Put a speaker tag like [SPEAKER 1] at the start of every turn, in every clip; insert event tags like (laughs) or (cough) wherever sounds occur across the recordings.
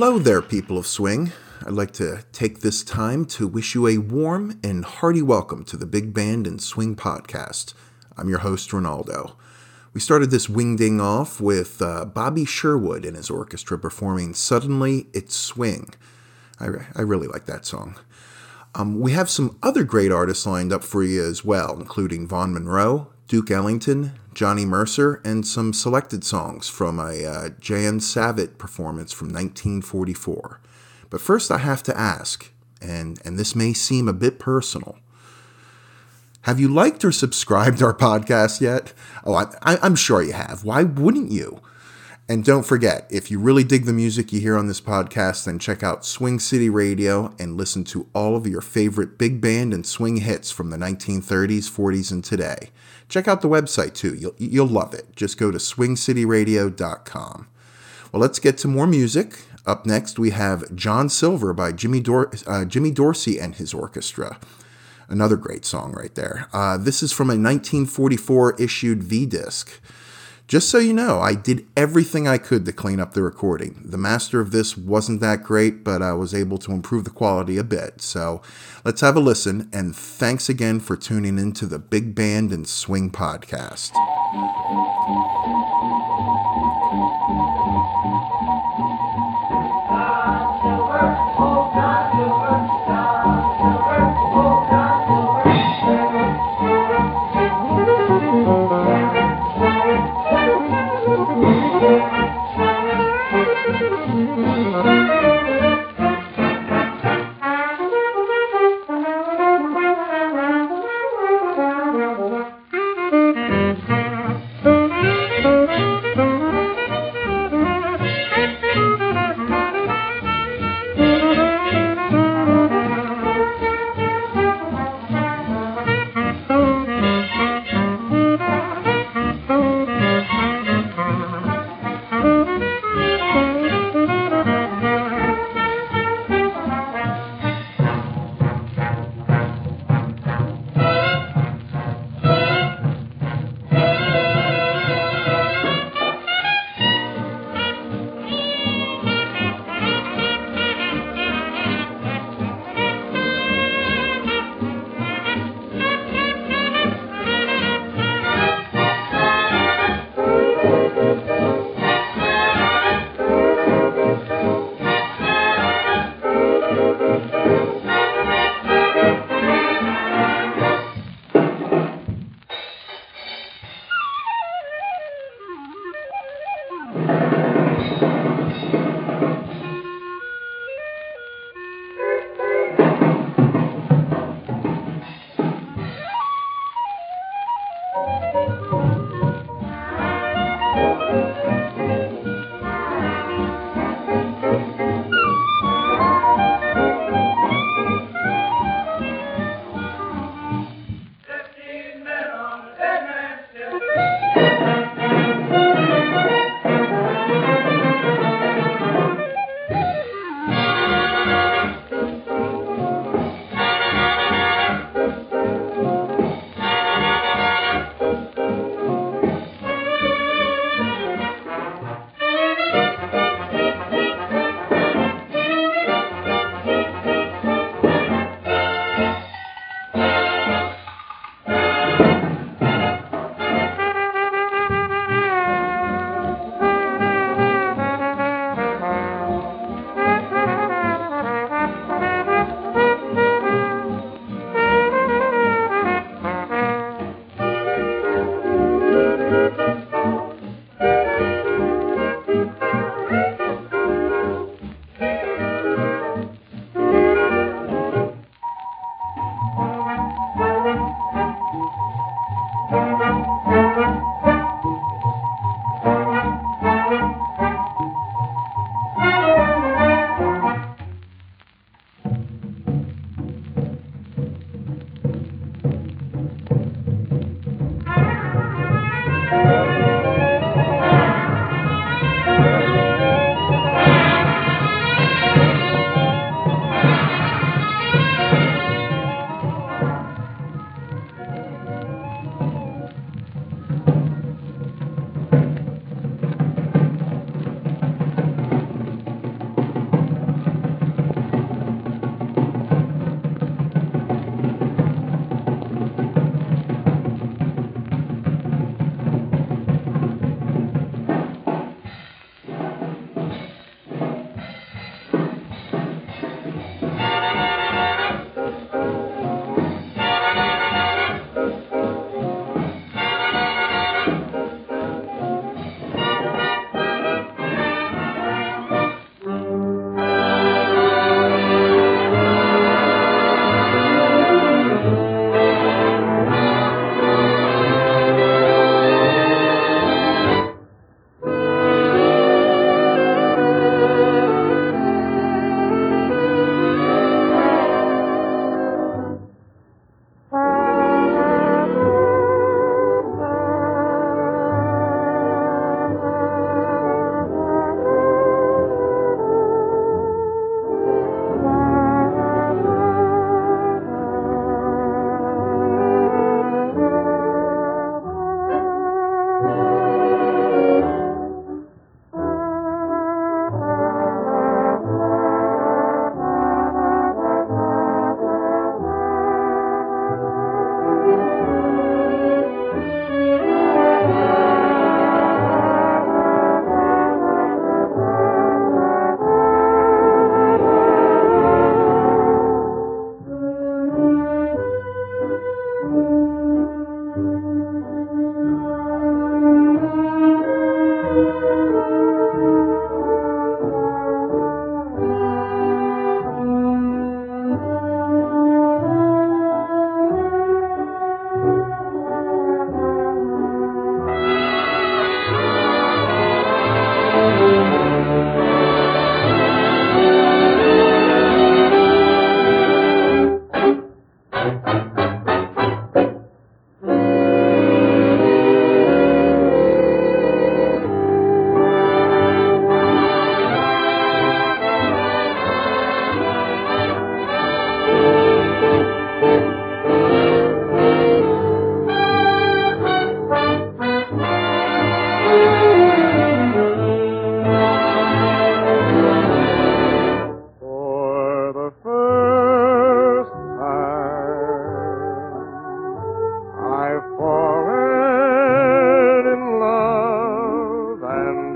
[SPEAKER 1] hello there, people of swing. I'd like to take this time to wish you a warm and hearty welcome to the Big Band and Swing podcast. I'm your host, Ronaldo. We started this wingding off with uh, Bobby Sherwood and his orchestra performing Suddenly It's Swing. I, I really like that song. Um, we have some other great artists lined up for you as well, including Vaughn Monroe, Duke Ellington, Johnny Mercer, and some selected songs from a uh, Jan Savitt performance from 1944. But first, I have to ask, and, and this may seem a bit personal. Have you liked or subscribed our podcast yet? Oh, I, I'm sure you have. Why wouldn't you? And don't forget, if you really dig the music you hear on this podcast, then check out Swing City Radio and listen to all of your favorite big band and swing hits from the 1930s, 40s, and today. Check out the website too. You'll, you'll love it. Just go to swingcityradio.com. Well, let's get to more music. Up next, we have John Silver by Jimmy, Dor- uh, Jimmy Dorsey and his orchestra. Another great song right there. Uh, this is from a 1944 issued V disc. Just so you know, I did everything I could to clean up the recording. The master of this wasn't that great, but I was able to improve the quality a bit. So let's have a listen, and thanks again for tuning in to the Big Band and Swing podcast.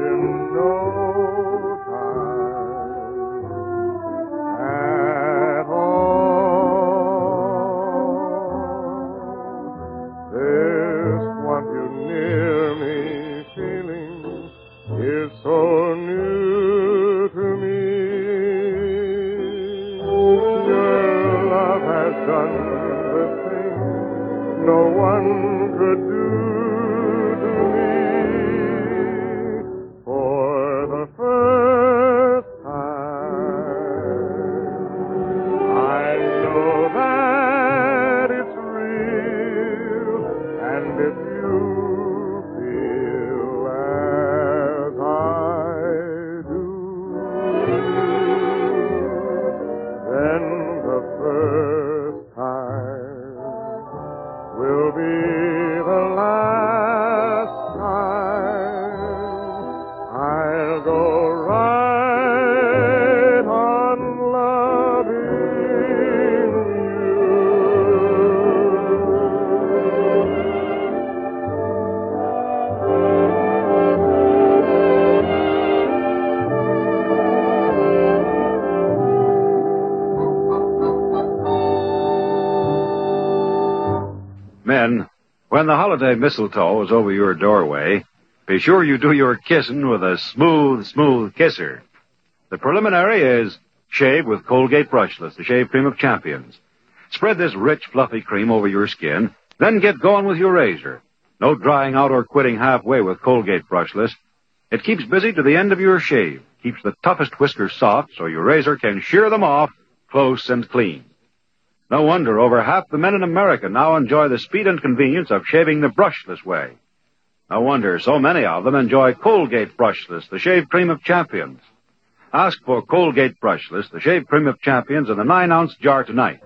[SPEAKER 2] Done
[SPEAKER 3] When the holiday mistletoe is over your doorway, be sure you do your kissing with a smooth, smooth kisser. The preliminary is shave with Colgate Brushless, the shave cream of champions. Spread this rich, fluffy cream over your skin, then get going with your razor. No drying out or quitting halfway with Colgate Brushless. It keeps busy to the end of your shave, keeps the toughest whiskers soft so your razor can shear them off close and clean. No wonder over half the men in America now enjoy the speed and convenience of shaving the brushless way. No wonder so many of them enjoy Colgate Brushless, the shave cream of champions. Ask for Colgate Brushless, the shave cream of champions in the 9 ounce jar tonight.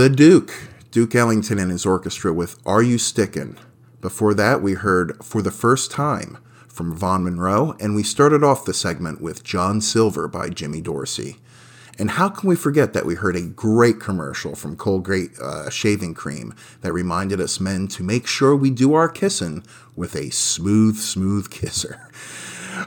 [SPEAKER 1] The Duke, Duke Ellington and his orchestra with Are You Stickin'? Before that, we heard For the First Time from Vaughn Monroe, and we started off the segment with John Silver by Jimmy Dorsey. And how can we forget that we heard a great commercial from Colgate uh, Shaving Cream that reminded us men to make sure we do our kissing with a smooth, smooth (laughs) kisser.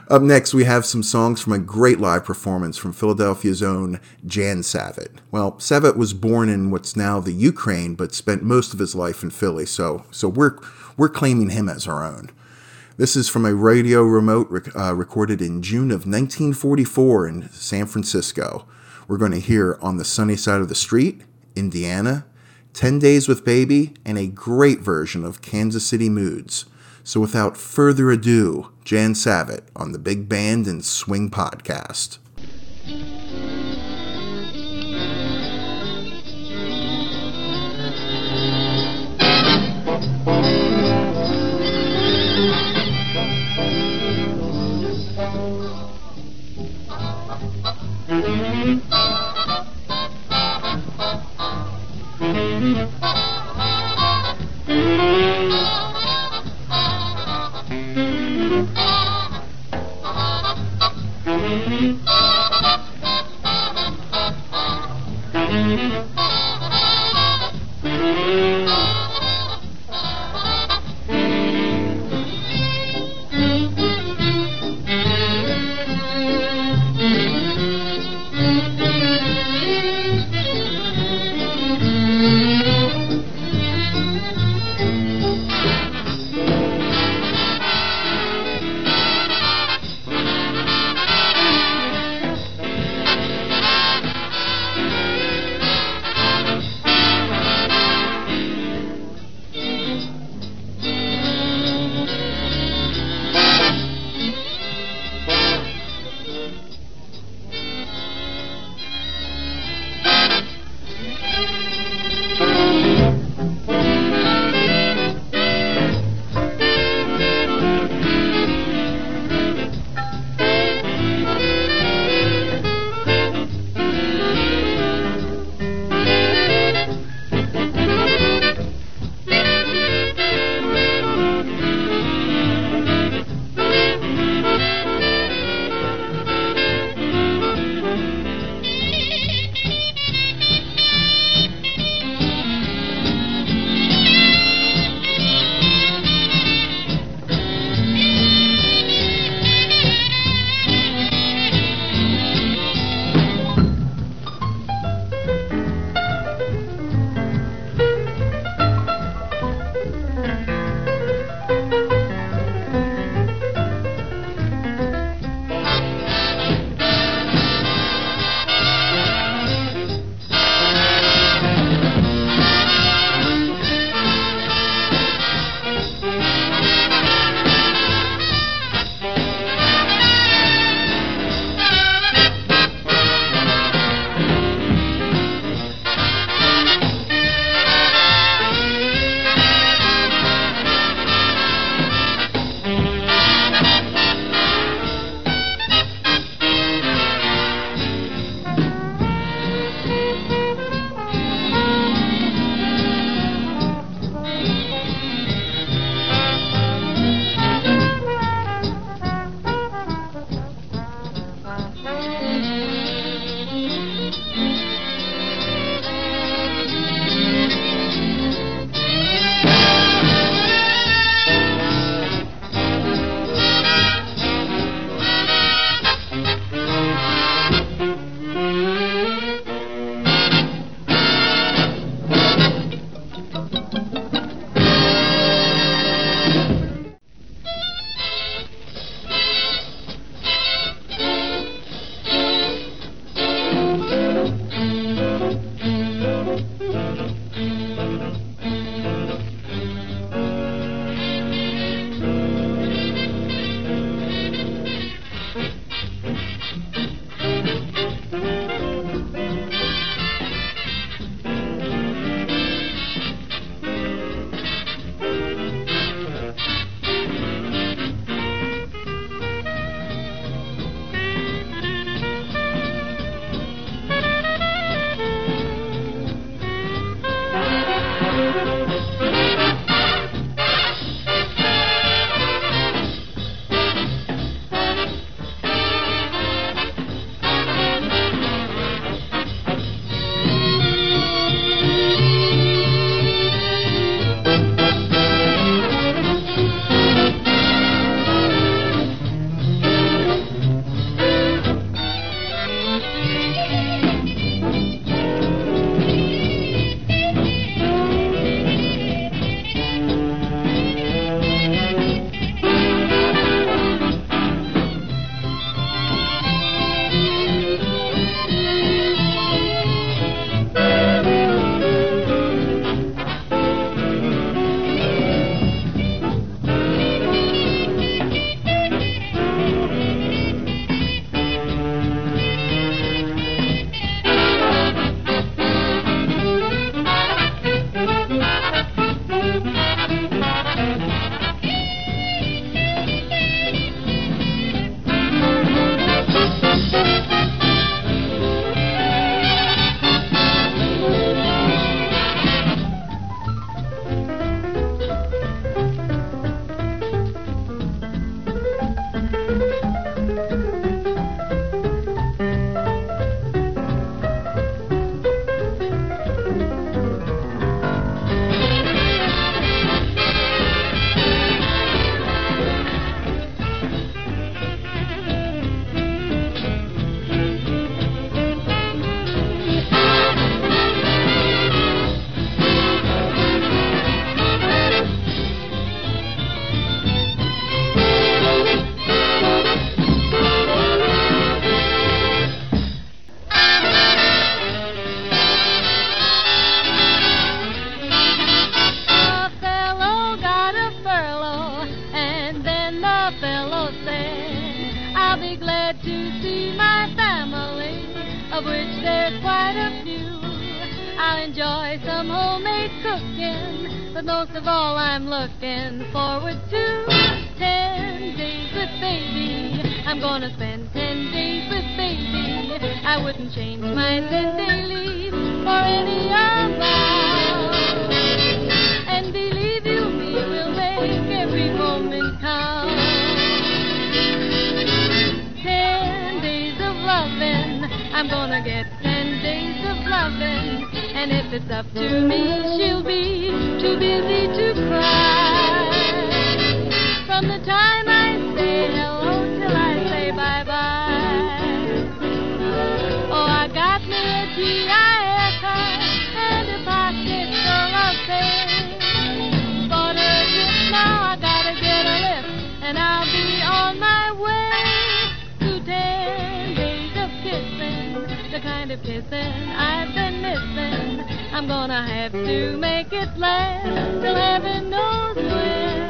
[SPEAKER 1] Up next, we have some songs from a great live performance from Philadelphia's own Jan Savitt. Well, Savitt was born in what's now the Ukraine, but spent most of his life in Philly, so so we're we're claiming him as our own. This is from a radio remote rec- uh, recorded in June of 1944 in San Francisco. We're going to hear On the Sunny Side of the Street, Indiana, 10 Days with Baby, and a great version of Kansas City Moods. So without further ado, Jan Savitt on the Big Band and Swing Podcast.
[SPEAKER 4] Gonna spend ten days with baby. I wouldn't change my ten day leave for any amount. And believe you me, we'll make every moment count. Ten days of loving, I'm gonna get ten days of loving. And if it's up to me, she'll be too busy to cry. From the time kissing I've been missing. I'm gonna have to make it last till heaven knows when.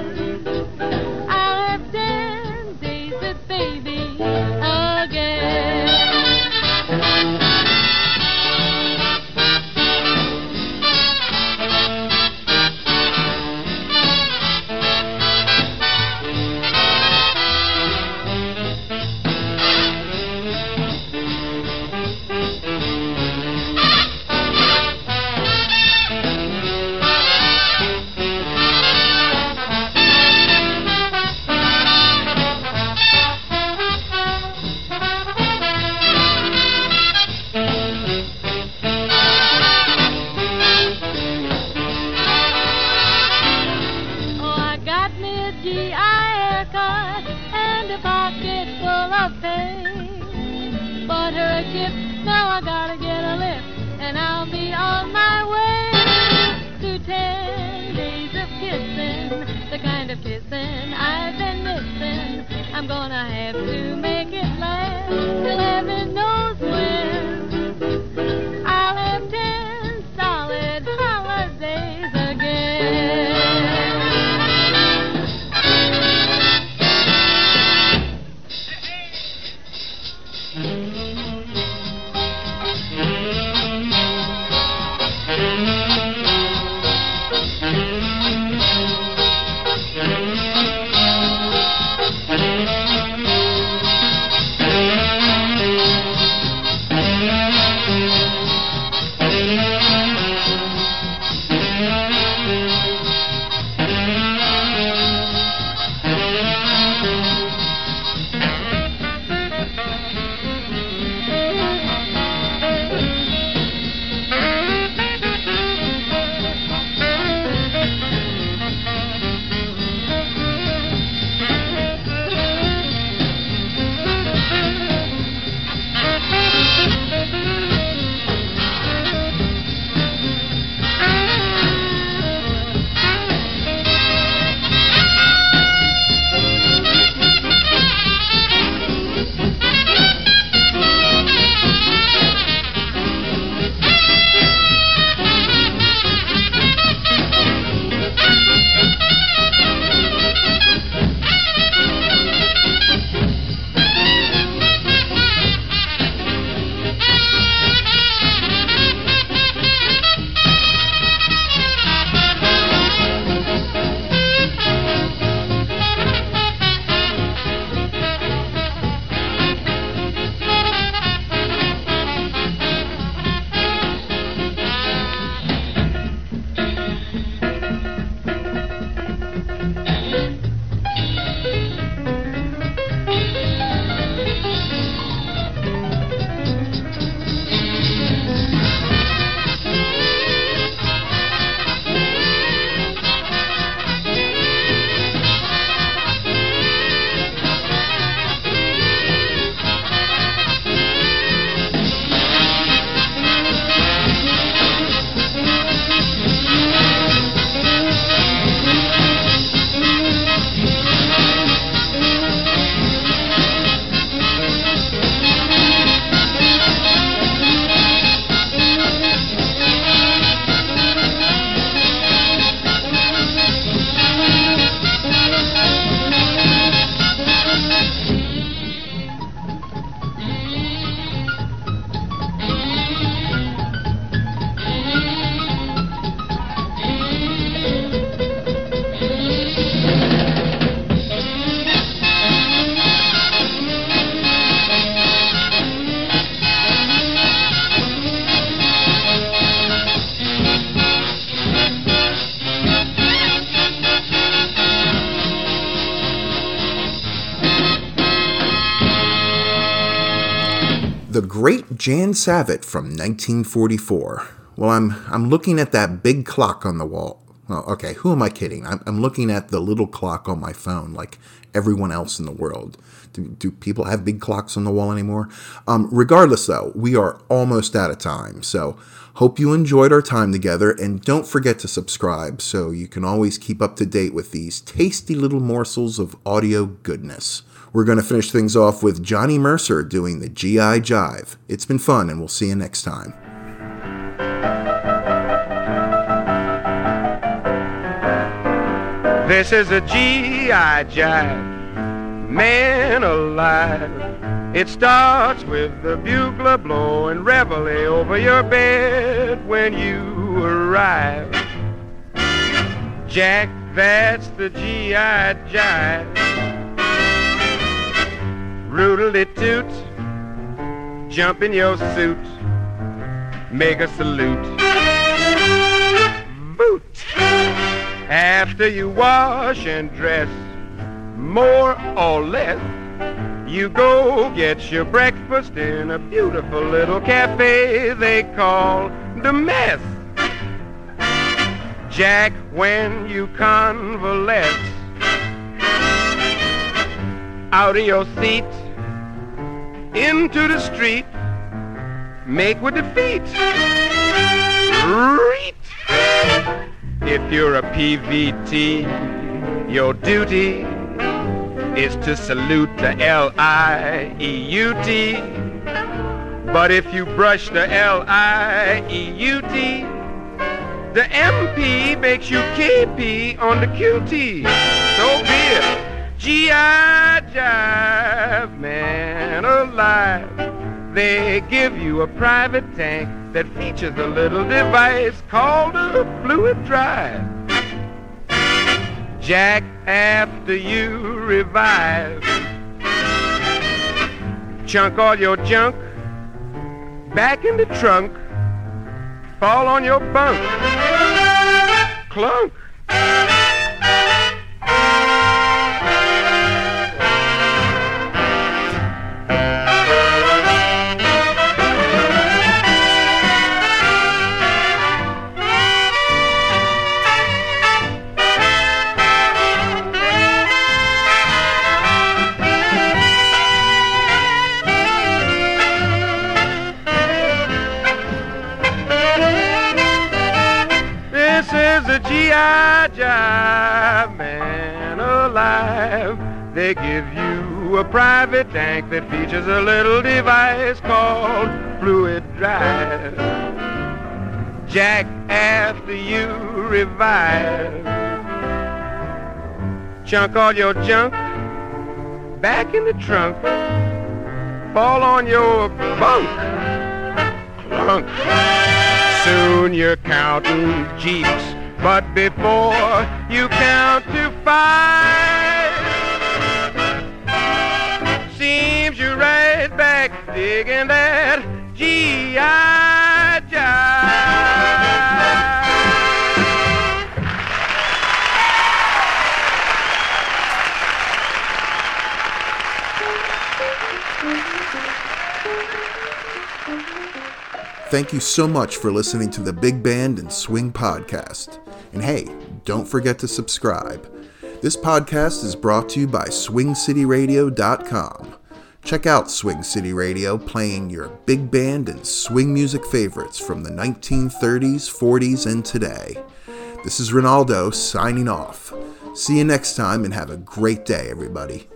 [SPEAKER 1] Jan Savitt from 1944. Well, I'm I'm looking at that big clock on the wall. Well, okay, who am I kidding? I'm, I'm looking at the little clock on my phone, like everyone else in the world. Do, do people have big clocks on the wall anymore? Um, regardless, though, we are almost out of time. So, hope you enjoyed our time together, and don't forget to subscribe so you can always keep up to date with these tasty little morsels of audio goodness. We're going to finish things off with Johnny Mercer doing the GI Jive. It's been fun, and we'll see you next time.
[SPEAKER 5] This is a G.I. Jive, man alive. It starts with the bugler blowing reveille over your bed when you arrive. Jack, that's the G.I. Jive. Roodly toot, jump in your suit, make a salute. Boot. After you wash and dress, more or less, you go get your breakfast in a beautiful little cafe they call the mess. Jack, when you convalesce out of your seat into the street, make with the feet. Reet. If you're a PVT, your duty is to salute the L-I-E-U-T. But if you brush the L-I-E-U-T, the MP makes you KP on the QT. So be it. G.I. Jive, man alive. They give you a private tank that features a little device called a fluid drive. Jack, after you revive, chunk all your junk back in the trunk, fall on your bunk, clunk. Jive man alive. They give you a private tank that features a little device called fluid drive. Jack, after you revive, chunk all your junk back in the trunk, fall on your bunk, clunk. Soon you're counting jeeps, but before you count to five, seems you're right back digging that G.I.
[SPEAKER 1] Thank you so much for listening to the Big Band and Swing podcast. And hey, don't forget to subscribe. This podcast is brought to you by SwingCityRadio.com. Check out Swing City Radio playing your big band and swing music favorites from the 1930s, 40s, and today. This is Ronaldo signing off. See you next time and have a great day, everybody.